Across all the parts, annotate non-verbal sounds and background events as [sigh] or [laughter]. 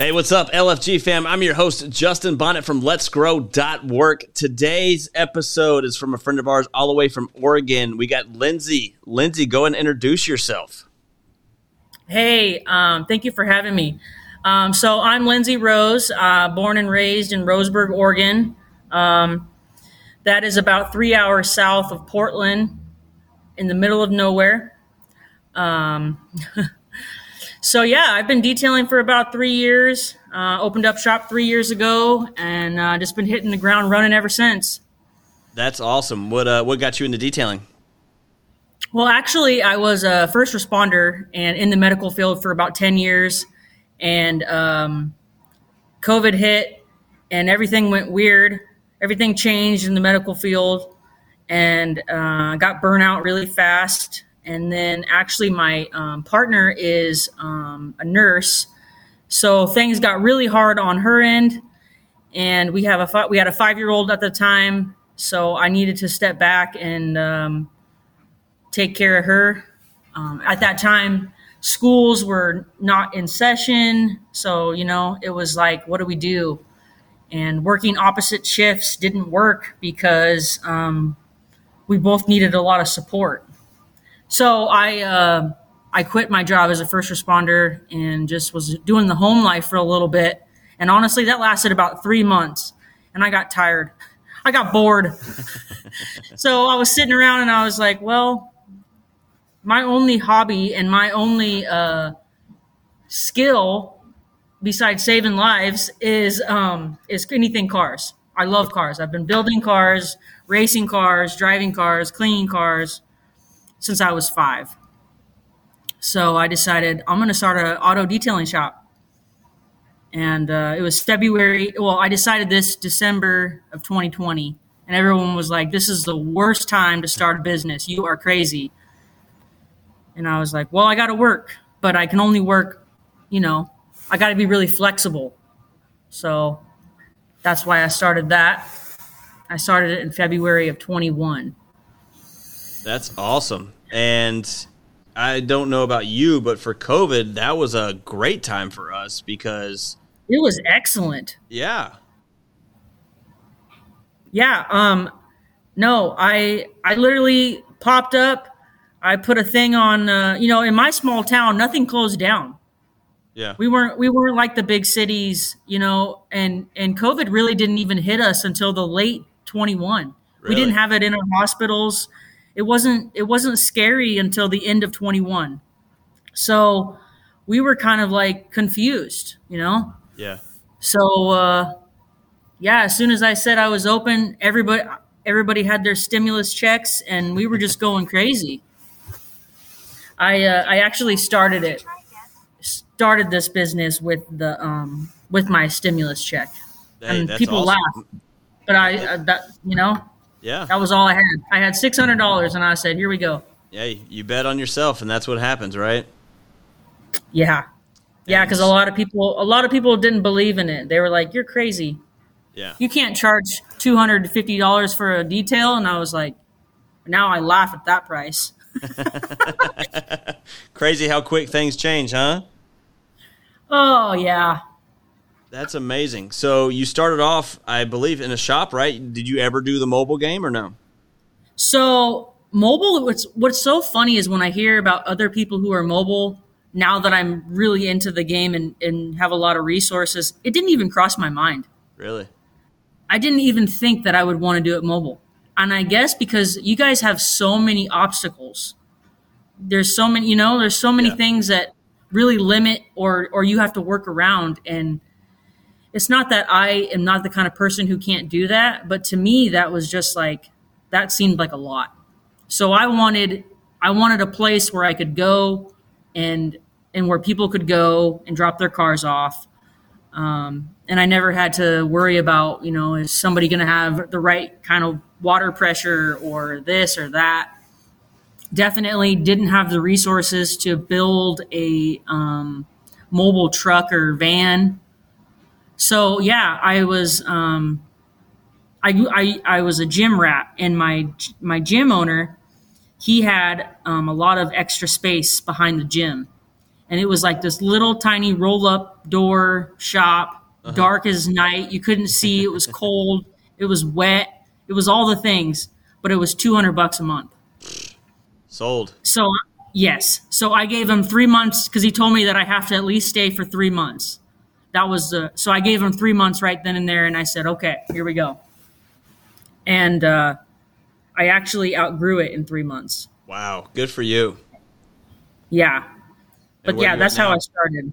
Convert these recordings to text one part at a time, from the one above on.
Hey, what's up, LFG fam? I'm your host, Justin Bonnet from Let's Grow.work. Today's episode is from a friend of ours all the way from Oregon. We got Lindsay. Lindsay, go and introduce yourself. Hey, um, thank you for having me. Um, so I'm Lindsay Rose, uh, born and raised in Roseburg, Oregon. Um, that is about three hours south of Portland, in the middle of nowhere. [laughs] So yeah, I've been detailing for about three years. Uh, opened up shop three years ago, and uh, just been hitting the ground running ever since. That's awesome. What uh, what got you into detailing? Well, actually, I was a first responder and in the medical field for about ten years, and um, COVID hit, and everything went weird. Everything changed in the medical field, and uh, got burnout really fast and then actually my um, partner is um, a nurse. So things got really hard on her end. And we have a fi- we had a five year old at the time. So i needed to step back and um, take care of her. Um, at that time schools were not in session. So you know it was like what do we do? And working opposite shifts didn't work because um, we both needed a lot of support so I uh, I quit my job as a first responder and just was doing the home life for a little bit. And honestly, that lasted about three months, and I got tired. I got bored. [laughs] so I was sitting around and I was like, well, my only hobby and my only uh, skill besides saving lives is um, is anything cars. I love cars. I've been building cars, racing cars, driving cars, cleaning cars since I was five. So I decided I'm going to start an auto detailing shop. And uh, it was February. Well, I decided this December of 2020. And everyone was like, this is the worst time to start a business. You are crazy. And I was like, well, I got to work, but I can only work, you know, I got to be really flexible. So that's why I started that. I started it in February of 21. That's awesome. And I don't know about you, but for COVID, that was a great time for us because it was excellent. Yeah. Yeah, um no, I I literally popped up. I put a thing on uh, you know, in my small town, nothing closed down. Yeah. We weren't we weren't like the big cities, you know, and and COVID really didn't even hit us until the late 21. Really? We didn't have it in our hospitals it wasn't it wasn't scary until the end of 21 so we were kind of like confused you know? Yeah. So uh yeah as soon as i said i was open everybody everybody had their stimulus checks and we were just going crazy. I uh, i actually started it started this business with the um with my stimulus check. Hey, and people awesome. laugh but i uh, that you know yeah. That was all I had. I had six hundred dollars, and I said, "Here we go." Yeah, you bet on yourself, and that's what happens, right? Yeah, yeah. Because a lot of people, a lot of people didn't believe in it. They were like, "You're crazy." Yeah. You can't charge two hundred fifty dollars for a detail, and I was like, now I laugh at that price. [laughs] Crazy how quick things change, huh? Oh yeah, that's amazing. So you started off, I believe, in a shop, right? Did you ever do the mobile game or no? So mobile. What's what's so funny is when I hear about other people who are mobile. Now that I'm really into the game and, and have a lot of resources, it didn't even cross my mind. Really? I didn't even think that I would want to do it mobile. And I guess because you guys have so many obstacles. There's so many, you know, there's so many yeah. things that really limit or or you have to work around and it's not that I am not the kind of person who can't do that, but to me that was just like that seemed like a lot. So I wanted I wanted a place where I could go and and where people could go and drop their cars off. Um, and I never had to worry about, you know, is somebody going to have the right kind of water pressure or this or that. Definitely didn't have the resources to build a um, mobile truck or van so yeah, I was um, I, I I was a gym rat, and my my gym owner he had um, a lot of extra space behind the gym, and it was like this little tiny roll up door shop, dark as night. You couldn't see. It was cold. It was wet. It was all the things, but it was 200 bucks a month. Sold. So yes, so I gave him three months because he told me that I have to at least stay for three months. That was the so I gave him three months right then and there, and I said, okay, here we go. And uh, I actually outgrew it in three months. Wow. Good for you. Yeah, but yeah, that's how? I started.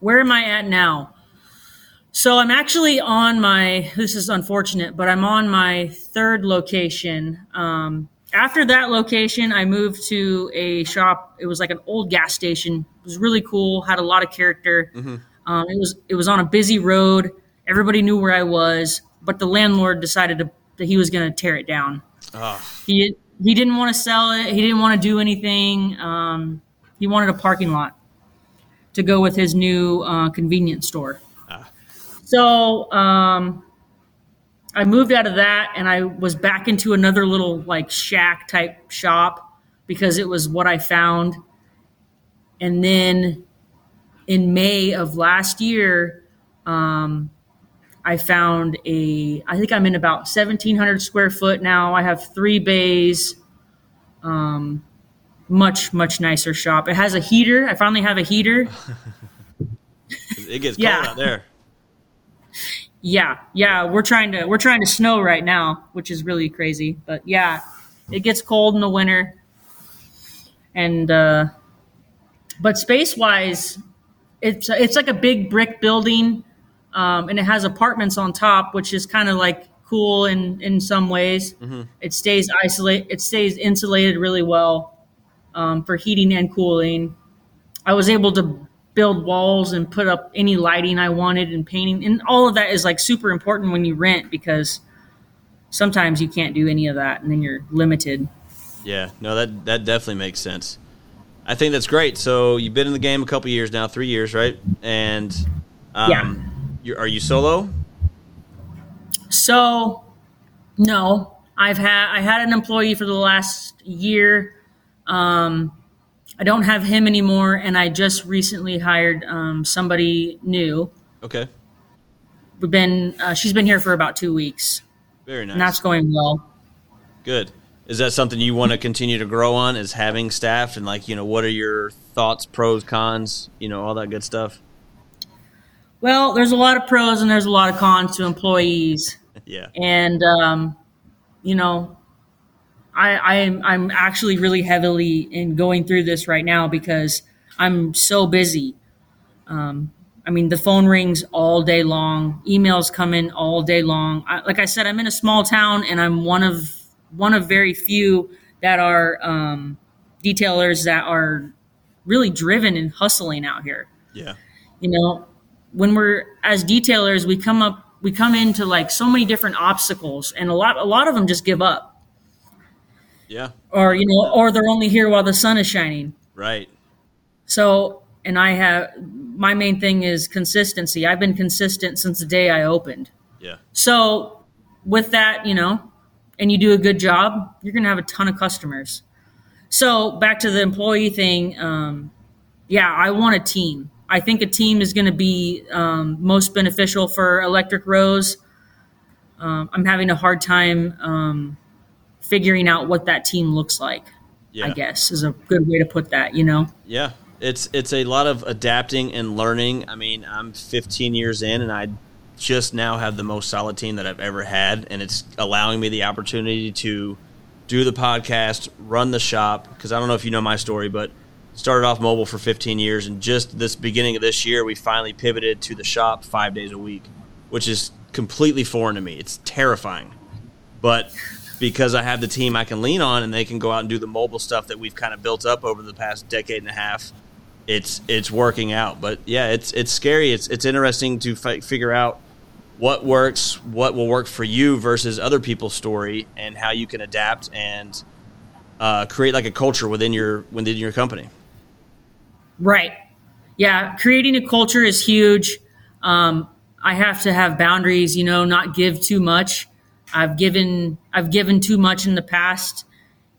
Where am I at now? So I'm actually on my. This is unfortunate, but I'm on my third location. Um, after that location, I moved to a shop. It was like an old gas station. It was really cool. Had a lot of character. Um, it was it was on a busy road. Everybody knew where I was, but the landlord decided to, that he was going to tear it down. Ah, He he didn't want to sell it. He didn't want to do anything. Um, he wanted a parking lot to go with his new uh, convenience store. Ah. So um, I moved out of that, and I was back into another little like shack type shop because it was what I found. And then in May of last year, um, I found a, I think I'm in about 1,700 square foot now. I have three bays, um, much, much nicer shop. It has a heater. I finally have a heater. [laughs] it gets Yeah. cold out there. Yeah, yeah, we're trying to, we're trying to snow right now, which is really crazy. But yeah, it gets cold in the winter. And, uh, but space wise, it's, it's like a big brick building. Um, and it has apartments on top, which is kind of like cool in, in some ways. It stays isolate. It stays insulated really well um, for heating and cooling. I was able to build walls and put up any lighting I wanted and painting, and all of that is like super important when you rent because sometimes you can't do any of that, and then you're limited. Yeah, no, that that definitely makes sense. I think that's great. So you've been in the game a couple years now, three years, right? And um, Yeah. you are you solo? So, no, I've had I had an employee for the last year. Um, I don't have him anymore, and I just recently hired um, somebody new. Okay, We've been uh, she's been here for about two weeks, very nice. and that's going well. Good. Is that something you want to continue to grow on? Is having staff and like you know what are your thoughts, pros, cons, you know all that good stuff? Well, there's a lot of pros and there's a lot of cons to employees. [laughs] Yeah, and um, you know I, I'm I'm actually really heavily in going through this right now because I'm so busy. Um, I mean, the phone rings all day long, emails come in all day long. I, like I said, I'm in a small town, and I'm one of one of very few that are um, detailers that are really driven and hustling out here yeah, you know when we're as detailers we come up we come into like so many different obstacles and a lot a lot of them just give up yeah. or you know or they're only here while the sun is shining Right. so and i have my main thing is consistency i've been consistent since the day i opened Yeah. so with that you know and you do a good job you're going to have a ton of customers so back to the employee thing um, yeah i want a team i think a team is going to be um, most beneficial for electric rose um, i'm having a hard time um, figuring out what that team looks like Yeah. i guess is a good way to put that you know Yeah, it's it's a lot of adapting and learning. I mean, I'm 15 years in, and I just now have the most solid team that I've ever had, and it's allowing me the opportunity to do the podcast, run the shop. Because I don't know if you know my story, but started off mobile for 15 years, and just this beginning of this year, we finally pivoted to the shop five days a week, which is completely foreign to me. It's terrifying, but because I have the team I can lean on and they can go out and do the mobile stuff that we've kind of built up over the past decade and a half, it's it's working out. But yeah, it's it's scary. It's it's interesting to fi- figure out what works, what will work for you versus other people's story, and how you can adapt and uh, create like a culture within your within your company. Right. Yeah, creating a culture is huge. Um, I have to have boundaries, you know, not give too much. I've given I've given too much in the past,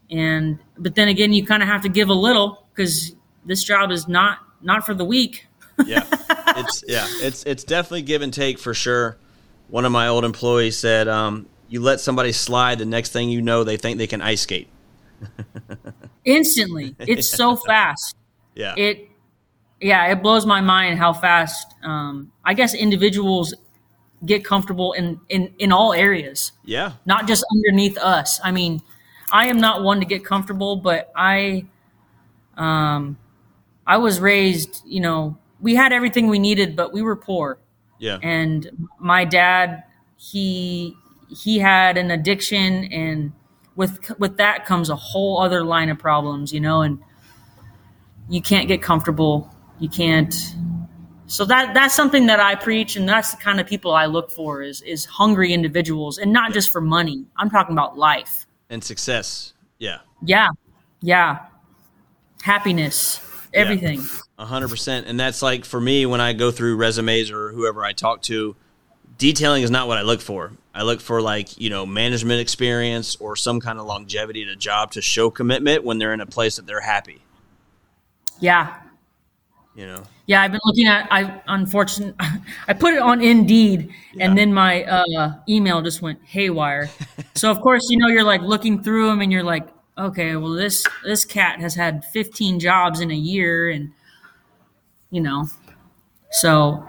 and but then again, you kind of have to give a little because this job is not not for the weak. yeah, [laughs] it's yeah, it's it's definitely give and take for sure. One of my old employees said, um, "You let somebody slide, the next thing you know, they think they can ice skate." [laughs] Instantly, it's so fast. Yeah, It, yeah, it blows my mind how fast. Um, I guess individuals get comfortable in in in all areas, yeah, not just underneath us. I mean, I am not one to get comfortable, but I, um, I was raised. You know, we had everything we needed, but we were poor. Yeah, and my dad he he had an addiction and with with that comes a whole other line of problems you know and you can't get comfortable. You can't so that that's something that i preach and that's the kind of people i look for is is hungry individuals and not just for money. I'm talking about life. And success. Yeah, yeah. Yeah. Happiness. Everything. A hundred percent. And that's like for me when I go through resumes or whoever I talk to, detailing is not what I look for. I look for like, you know, management experience or some kind of longevity at a job to show commitment when they're in a place that they're happy. yeah You know? Yeah, I've been looking at. I unfortunate. [laughs] I put it on Indeed, Yeah. and then my uh, email just went haywire. [laughs] so of course, you know, you're like looking through them, and you're like, okay, well this this cat has had 15 jobs in a year, and you know, so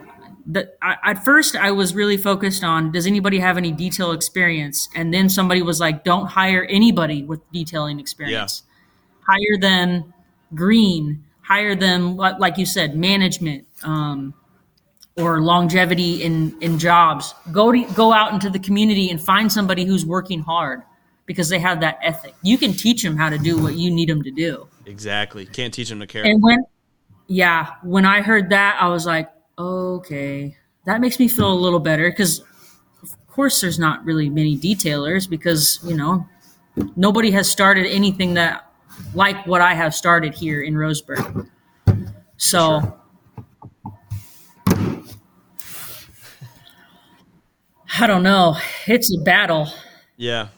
the, I, at first I was really focused on does anybody have any detail experience, and then somebody was like, don't hire anybody with detailing experience. Hire them green hire them like you said management um, or longevity in in jobs go to, go out into the community and find somebody who's working hard because they have that ethic you can teach them how to do what you need them to do Exactly. Can't teach them to care. and when yeah when i heard that i was like okay that makes me feel a little better because of course there's not really many detailers because you know nobody has started anything that like what i have started here in roseburg so i don't know it's a battle Yeah.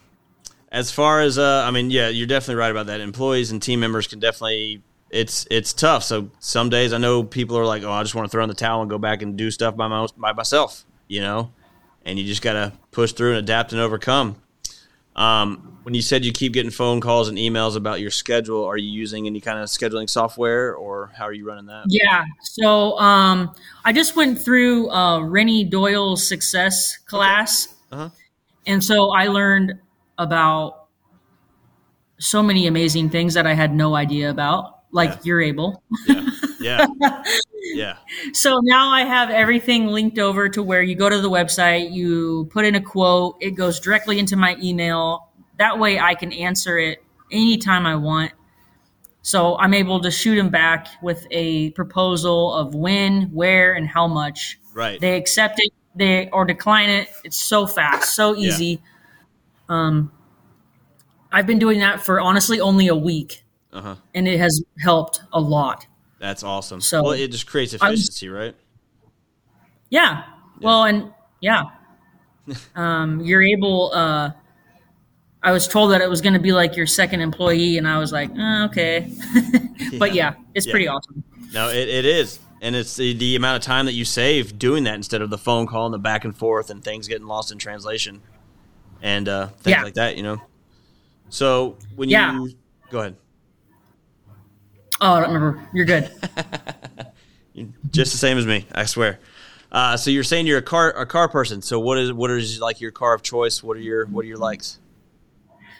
As far as uh I mean, yeah, you're definitely right about that. Employees and team members can definitely it's it's tough. So some days I know people are like, "Oh, I just want to throw in the towel and go back and do stuff by my by myself," you know? And you just got to push through and adapt and overcome. Um, when you said you keep getting phone calls and emails about your schedule, are you using any kind of scheduling software or how are you running that? Yeah. So um, I just went through uh, Renny Doyle's success class. Uh-huh. And so I learned about so many amazing things that I had no idea about, like Yeah. you're able. Yeah. Yeah. [laughs] yeah. So now I have everything linked over to where you go to the website, you put in a quote, it goes directly into my email. That way I can answer it anytime I want. So I'm able to shoot them back with a proposal of when, where, and how much. Right. They accept it, they or decline it. It's so fast, so Yeah. easy. Um, I've been doing that for honestly only a week, Uh-huh. and it has helped a lot. That's awesome. So, well, it just creates I was- efficiency, right? Yeah. Well, and yeah, [laughs] um, you're able. Uh, I was told that it was going to be like your second employee, and I was like, "Uh, okay. [laughs] but yeah, it's Yeah. pretty awesome. No, it, it is. And it's the, the amount of time that you save doing that instead of the phone call and the back and forth and things getting lost in translation and uh, things Yeah. like that, you know? So when Yeah. you go ahead, Oh, I don't remember. You're good. [laughs] Just the same as me, I swear. Uh, so you're saying you're a car a car person. So what is what is like your car of choice? What are your what are your likes?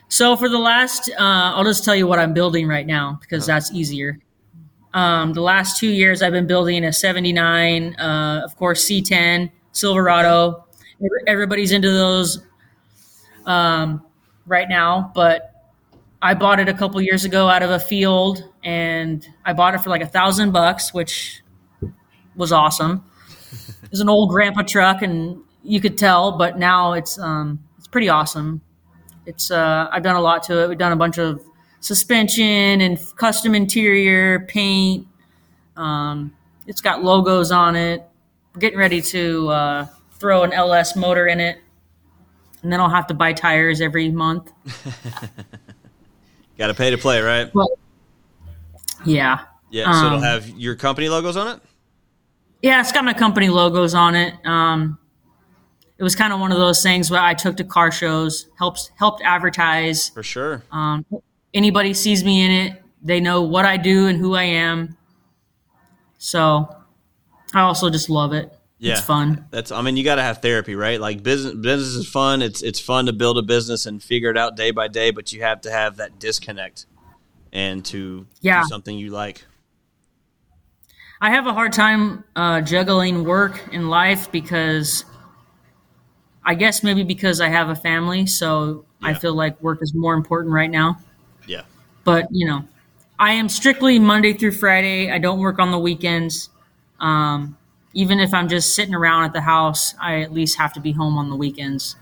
So for the last, uh, I'll just tell you what I'm building right now because that's easier. Um, the last two years, I've been building a '79, uh, of course, C10 Silverado. Everybody's into those um, right now, but I bought it a couple years ago out of a field, and I bought it for like a thousand bucks, which was awesome. It was an old grandpa truck, and you could tell, but now it's um, it's pretty awesome. It's uh, I've done a lot to it. We've done a bunch of suspension and custom interior paint. Um, it's got logos on it. We're getting ready to uh, throw an LS motor in it, and then I'll have to buy tires every month. [laughs] Got to pay to play, right? But yeah, Yeah, so it'll Um, have your company logos on it. Yeah, it's got my company logos on it. Um, it was kind of one of those things where I took to car shows, helps helped advertise. For sure. Um, anybody sees me in it, they know what I do and who I am. So I also just love it. Yeah. It's fun. That's I mean you got to have therapy, right? Like business business is fun. It's it's fun to build a business and figure it out day by day, but you have to have that disconnect and to Yeah. do something you like. I have a hard time uh, juggling work and life because I guess maybe because I have a family, so I feel like work is more important right now. Yeah. But you know, I am strictly Monday through Friday. I don't work on the weekends. Um, even if I'm just sitting around at the house, I at least have to be home on the weekends.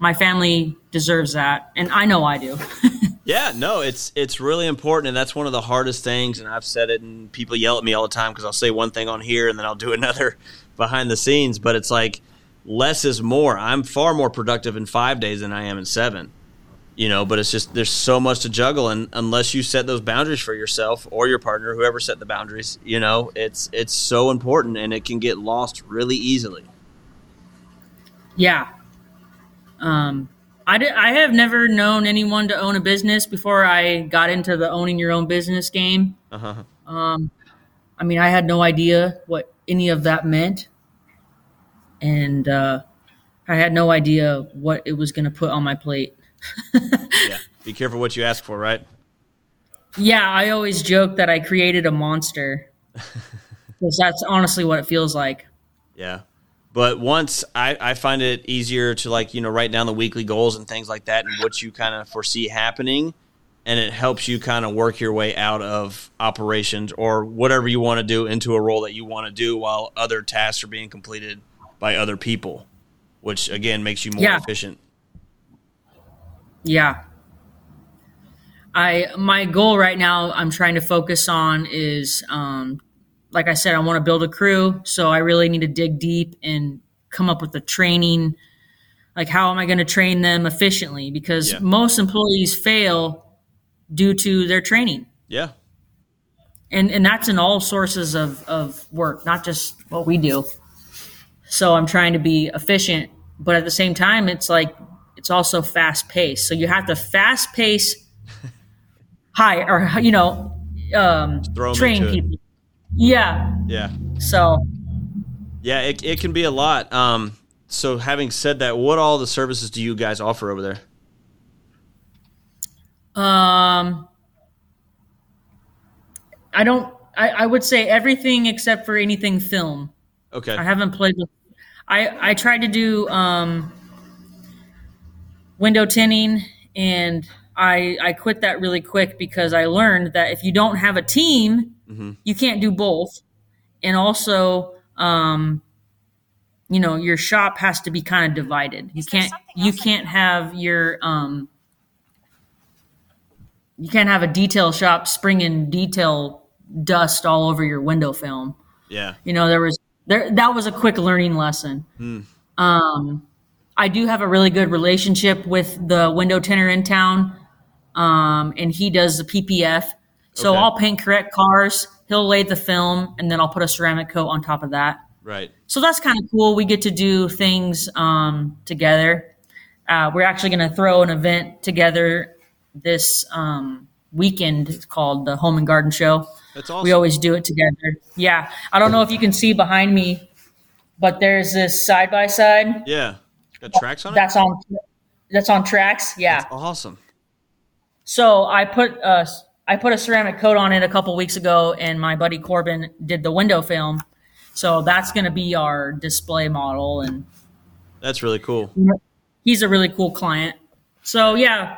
My family deserves that, and I know I do. [laughs] Yeah, no, it's it's really important, and that's one of the hardest things. And I've said it, and people yell at me all the time because I'll say one thing on here and then I'll do [laughs] another behind the scenes. But it's like less is more. I'm far more productive in five days than I am in seven. You know, but it's just there's so much to juggle, and unless you set those boundaries for yourself or your partner, whoever set the boundaries, you know, it's it's so important, and it can get lost really easily. Yeah. Um, I, di- I have never known anyone to own a business before I got into the owning your own business game. Uh-huh. Um, I mean, I had no idea what any of that meant. And uh, I had no idea what it was going to put on my plate. Yeah, be careful what you ask for, right? Yeah, I always joke that I created a monster. [laughs] Because that's honestly what it feels like. Yeah. But once I, I find it easier to like, you know, write down the weekly goals and things like that and what you kind of foresee happening. And it helps you kind of work your way out of operations or whatever you want to do into a role that you want to do while other tasks are being completed by other people, which again makes you more Yeah. efficient. Yeah. I my goal right now I'm trying to focus on is um like I said I want to build a crew so I really need to dig deep and come up with the training like how am I going to train them efficiently because Yeah. most employees fail due to their training Yeah. and and that's in all sources of of work not just what we do so i'm trying to be efficient but at the same time it's like it's also fast paced so you have to fast pace [laughs] high or you know um train into it. people yeah Yeah. so Yeah. It, it can be a lot. Um, so having said that, what all the services do you guys offer over there? um i don't I, I would say everything except for anything film Okay. I haven't played with. I I tried to do um, window tinting, and I I quit that really quick because I learned that if you don't have a team, you can't do both, and also. Um, you know your shop has to be kind of divided. You there can't you can't have your um you can't have a detail shop springing detail dust all over your window film. Yeah. you know there was there that was a quick learning lesson. Um i do have a really good relationship with the window tinner in town um and he does the ppf so Okay. i'll paint correct cars he'll lay the film and then i'll put a ceramic coat on top of that Right. so that's kind of cool we get to do things um together uh, we're actually going to throw an event together this um, weekend it's called the home and garden show That's awesome. we always do it together. Yeah. I don't know if you can see behind me, but there's this side by side. yeah. Got tracks on it? That's on that's on tracks. Yeah. awesome. So I put a I put a ceramic coat on it a couple weeks ago and my buddy Corbin did the window film. So that's going to be our display model and That's really cool. he's a really cool client. So yeah,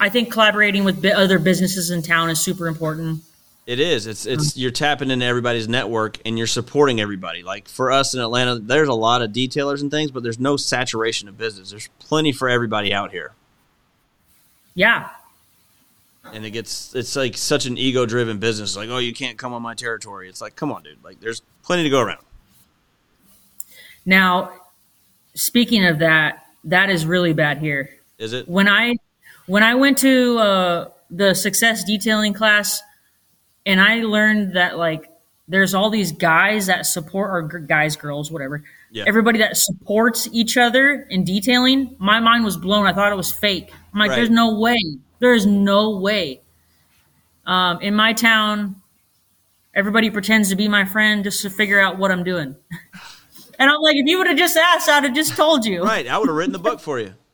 I think collaborating with other businesses in town is super important. It is. It's it's you're tapping into everybody's network and you're supporting everybody. Like for us in Atlanta, there's a lot of detailers and things, but there's no saturation of business. There's plenty for everybody out here. Yeah. And it gets it's like such an ego driven business. Like, oh, you can't come on my territory. It's like, come on, dude. Like there's plenty to go around. Now, speaking of that, that is really bad here. Is it? when I when I went to uh, the success detailing class, and I learned that like there's all these guys that support or guys, girls, whatever. Yeah. Everybody that supports each other in detailing. My mind was blown. I thought it was fake. I'm like, Right. there's no way. There's no way. Um, in my town, everybody pretends to be my friend just to figure out what I'm doing. [laughs] and I'm like, if you would have just asked, I'd have just told you. Right. I would have written the book for you. [laughs]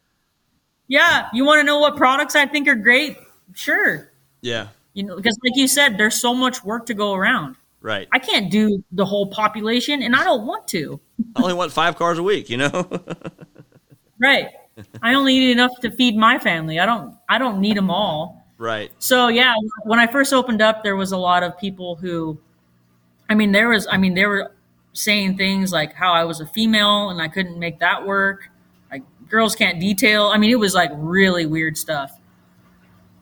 Yeah, you want to know what products I think are great? Sure. Yeah. You know, because like you said, there's so much work to go around. Right. I can't do the whole population, and I don't want to. I only want five cars a week, you know? [laughs] Right. I only need enough to feed my family. I don't. I don't need them all. right. So yeah, when I first opened up, there was a lot of people who, I mean, there was. I mean, they were saying things like how I was a female and I couldn't make that work. Like girls can't detail. I mean, it was like really weird stuff.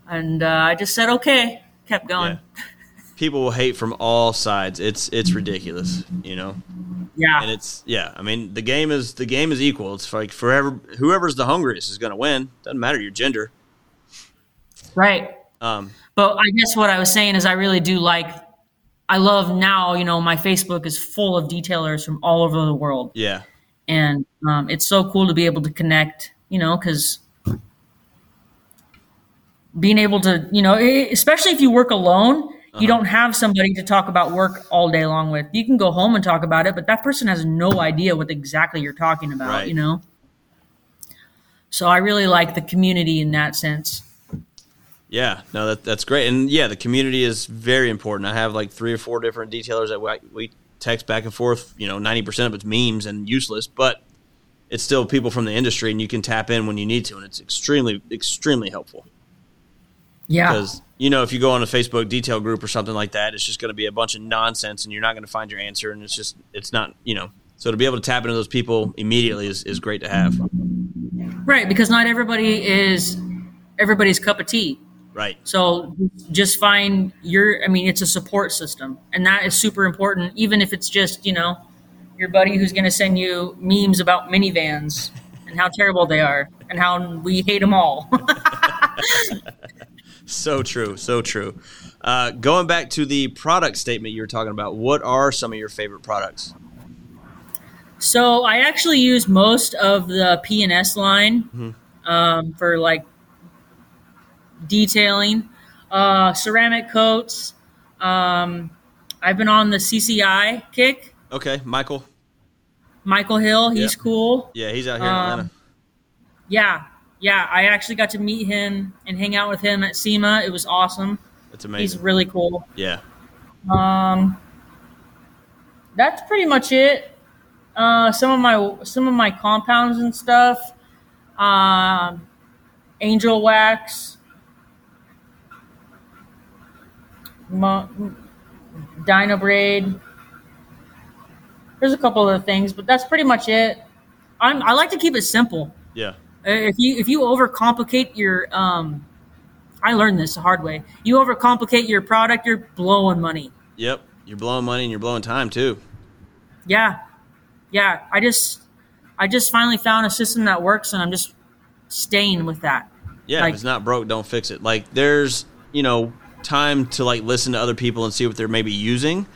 And uh, I just said okay, kept going. Yeah. People will hate from all sides. It's it's ridiculous, you know. Yeah. And it's yeah. I mean, the game is the game is equal. It's like forever. Whoever's the hungriest is going to win. Doesn't matter your gender. right. Um, But I guess what I was saying is I really do like I love now, you know, my Facebook is full of detailers from all over the world. yeah. And um, it's so cool to be able to connect, you know, because being able to, you know, especially if you work alone, you uh-huh. don't have somebody to talk about work all day long with. You can go home and talk about it, but that person has no idea what exactly you're talking about, Right. you know? So I really like the community in that sense. Yeah, no, that, that's great, and yeah, the community is very important. I have like three or four different detailers that we, we text back and forth. You know, ninety percent of it's memes and useless, but it's still people from the industry, and you can tap in when you need to, and it's extremely, extremely helpful. Yeah. Because you know, if you go on a Facebook detail group or something like that, it's just going to be a bunch of nonsense, and you're not going to find your answer, and it's just, it's not, you know. So to be able to tap into those people immediately is, is great to have. Right, because not everybody is everybody's cup of tea. Right. So just find your I mean it's a support system and that is super important even if it's just, you know, your buddy who's going to send you memes about minivans and how terrible they are and how we hate them all. [laughs] So true, so true. Uh, going back to the product statement you were talking about, what are some of your favorite products? so I actually use most of the P&S line um, for like detailing, uh, ceramic coats. Um, I've been on the CCI kick. Okay, Michael. Michael Hill, he's Yeah. cool. Yeah, he's out here in Um, Atlanta. Yeah, yeah. I actually got to meet him and hang out with him at SEMA. It was awesome. That's amazing. He's really cool. yeah, Um, that's pretty much it. Uh, some of my some of my compounds and stuff. Um, Angelwax. Mo- Dynabrade. There's a couple other things, but that's pretty much it. I'm, I like to keep it simple. yeah, if you if you overcomplicate your um i learned this the hard way you overcomplicate your product you're blowing money yep. You're blowing money and you're blowing time too. yeah yeah i just i just finally found a system that works and i'm just staying with that Yeah, Like- if it's not broke, don't fix it. Like there's, you know, time to like listen to other people and see what they're maybe using,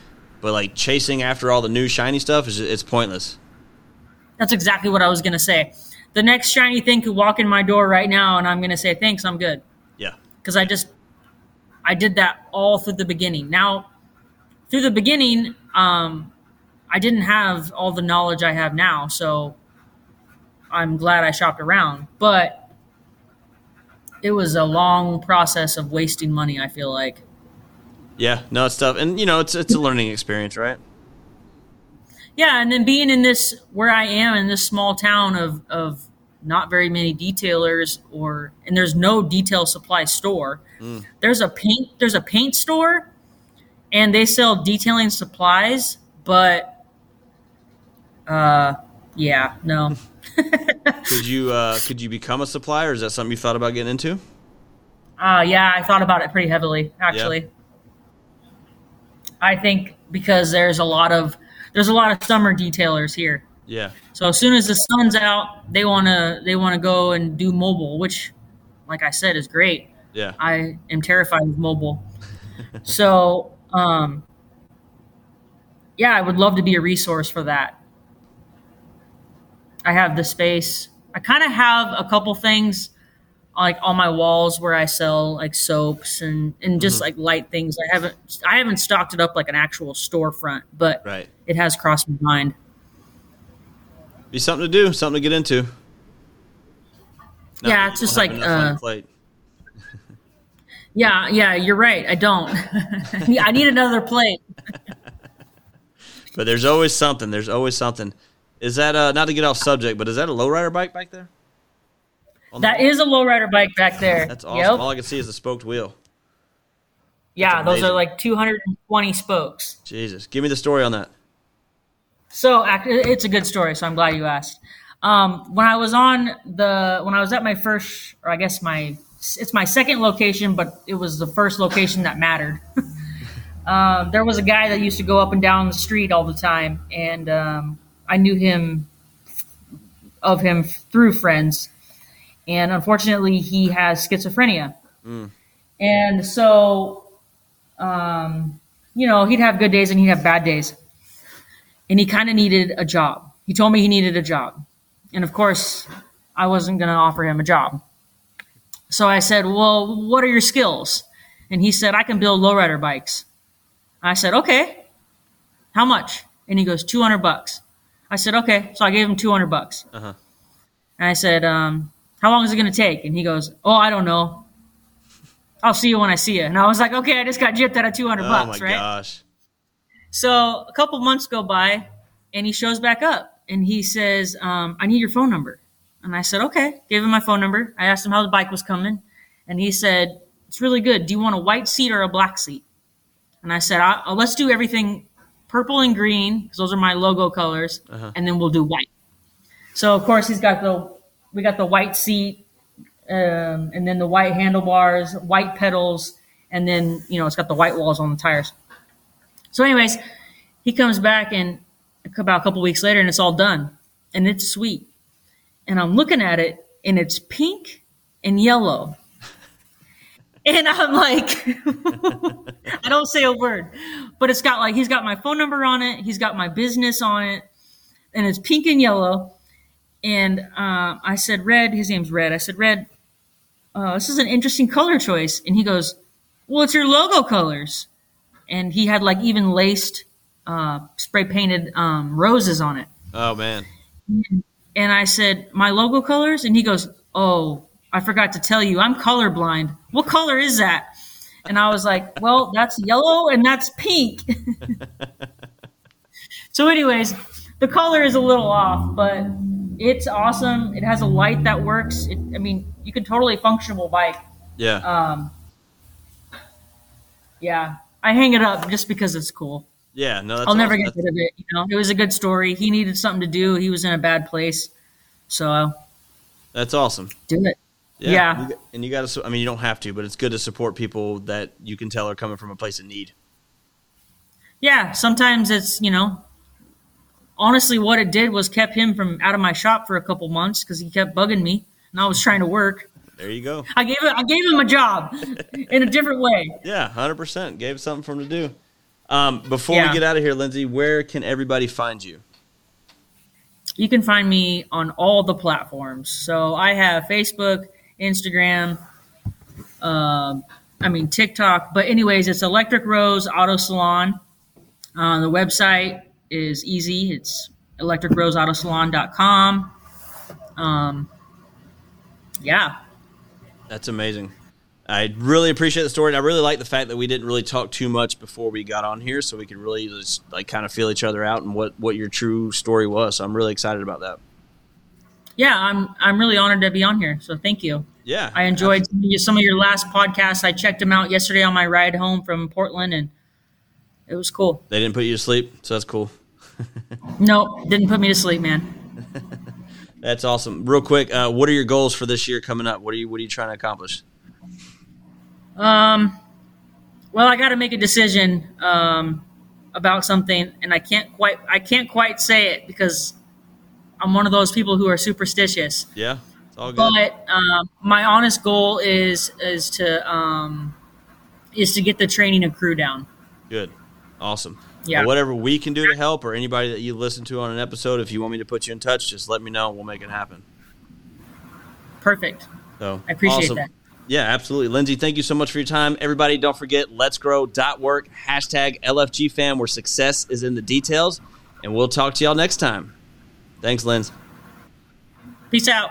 but like chasing after all the new shiny stuff is it's pointless. that's exactly what i was going to say the next shiny thing could walk in my door right now and i'm going to say thanks i'm good Yeah. because i just i did that all through the beginning now through the beginning um i didn't have all the knowledge i have now so i'm glad i shopped around but it was a long process of wasting money i feel like Yeah, no, it's tough. And you know, it's it's a learning experience, right? Yeah and then being in this where i am in this small town of of not very many detailers or and there's no detail supply store. There's a paint there's a paint store and they sell detailing supplies but uh yeah no. [laughs] Could you uh could you become a supplier? Is that something you thought about getting into? uh yeah i thought about it pretty heavily actually. I think because there's a lot of there's a lot of summer detailers here Yeah. So as soon as the sun's out, they wanna they wanna go and do mobile, which, like I said, is great. Yeah. I am terrified of mobile. [laughs] so um, yeah, I would love to be a resource for that. I have the space. I kind of have a couple things like on my walls where I sell like soaps and and just Mhm. like light things. I haven't I haven't stocked it up like an actual storefront, but Right. it has crossed my mind. Be something to do, something to get into. Yeah, it's just like, enough on your uh. Yeah, yeah, you're right. I don't. [laughs] I need another plate. [laughs] But there's always something. There's always something. Is that uh not to get off subject, but is that a lowrider bike back there? That is a lowrider bike back there. That's awesome. Yep. All I can see is the spoked wheel. Yeah, those are like 220 spokes. Jesus, give me the story on that. So it's a good story. So I'm glad you asked. Um, when I was on the when I was at my first, or I guess my it's my second location, but it was the first location that mattered. [laughs] um, there was a guy that used to go up and down the street all the time, and um, I knew him of him through friends. And unfortunately, he has schizophrenia. Mm. And so, um, you know, he'd have good days and he'd have bad days and he kind of needed a job. He told me he needed a job. And of course, I wasn't going to offer him a job. So I said, Well, what are your skills? And he said, I can build lowrider bikes. I said, Okay. How much? And he goes, 200 bucks. I said, Okay. So I gave him 200 bucks. Uh-huh. And I said, um, How long is it going to take? And he goes, Oh, I don't know. I'll see you when I see you. And I was like, Okay, I just got gypped out of 200 Oh bucks, my right? gosh. So a couple months go by, and he shows back up, and he says, um, "I need your phone number." And I said, "Okay." Gave him my phone number. I asked him how the bike was coming, and he said, "It's really good. Do you want a white seat or a black seat?" And I said, I, uh, "Let's do everything purple and green because those are my logo colors, Uh-huh. and then we'll do white." So of course he's got the we got the white seat, um, and then the white handlebars, white pedals, and then you know it's got the white walls on the tires. So, anyways, he comes back and about a couple weeks later, and it's all done, and it's sweet. And I'm looking at it, and it's pink and yellow, [laughs] and I'm like, [laughs] I don't say a word, but it's got like he's got my phone number on it, he's got my business on it, and it's pink and yellow. And uh, I said, Red, his name's Red. I said, Red, uh, this is an interesting color choice. And he goes, Well, it's your logo colors and he had like even laced uh, spray painted um, roses on it. Oh man. And I said, My logo colors? And he goes, Oh, I forgot to tell you, I'm colorblind. What color is that? And I was like, Well, that's yellow and that's pink. [laughs] so, anyways, the color is a little off, but it's awesome. It has a light that works. It, I mean, you can totally functional bike. Yeah. Um, yeah, I hang it up just because it's cool. yeah. No, that's I'll never awesome. get rid of it. You know, it was a good story. He needed something to do. He was in a bad place, so That's awesome. do it. Yeah. You and you got to. I mean, you don't have to, but it's good to support people that you can tell are coming from a place of need. Yeah, sometimes it's you know, honestly, what it did was kept him from out of my shop for a couple months because he kept bugging me, and I was trying to work. There you go. I gave it. I gave him a job [laughs] in a different way. Yeah, hundred percent. Gave something for him to do. Um, before Yeah. we get out of here, Lindsay, where can everybody find you? You can find me on all the platforms. So I have Facebook, Instagram, um, I mean TikTok. But anyways, it's Electric Rose Auto Salon. Uh, the website is easy. It's electricroseautosalon.com. Um, yeah. That's amazing. I really appreciate the story, and I really like the fact that we didn't really talk too much before we got on here, so we could really just like kind of feel each other out and what what your true story was. So I'm really excited about that. Yeah, I'm I'm really honored to be on here. So thank you. Yeah, I enjoyed some of your- some of your last podcasts. I checked them out yesterday on my ride home from Portland, and it was cool. They didn't put you to sleep, so that's cool. [laughs] Nope, didn't put me to sleep, man. [laughs] That's awesome. Real quick, uh, what are your goals for this year coming up? What are you What are you trying to accomplish? Um, well, I got to make a decision um, about something, and I can't quite I can't quite say it because I'm one of those people who are superstitious. Yeah, it's all good. But um, my honest goal is is to um, is to get the training and crew down. Good. Awesome. Yeah. Well, whatever we can do to help, or anybody that you listen to on an episode, if you want me to put you in touch, just let me know. We'll make it happen. Perfect. So I appreciate awesome. that. Yeah, absolutely. Lindsay, thank you so much for your time. Everybody, don't forget, let's grow dot work, hashtag LFG fam, where success is in the details. And we'll talk to y'all next time. Thanks, Linz. Peace out.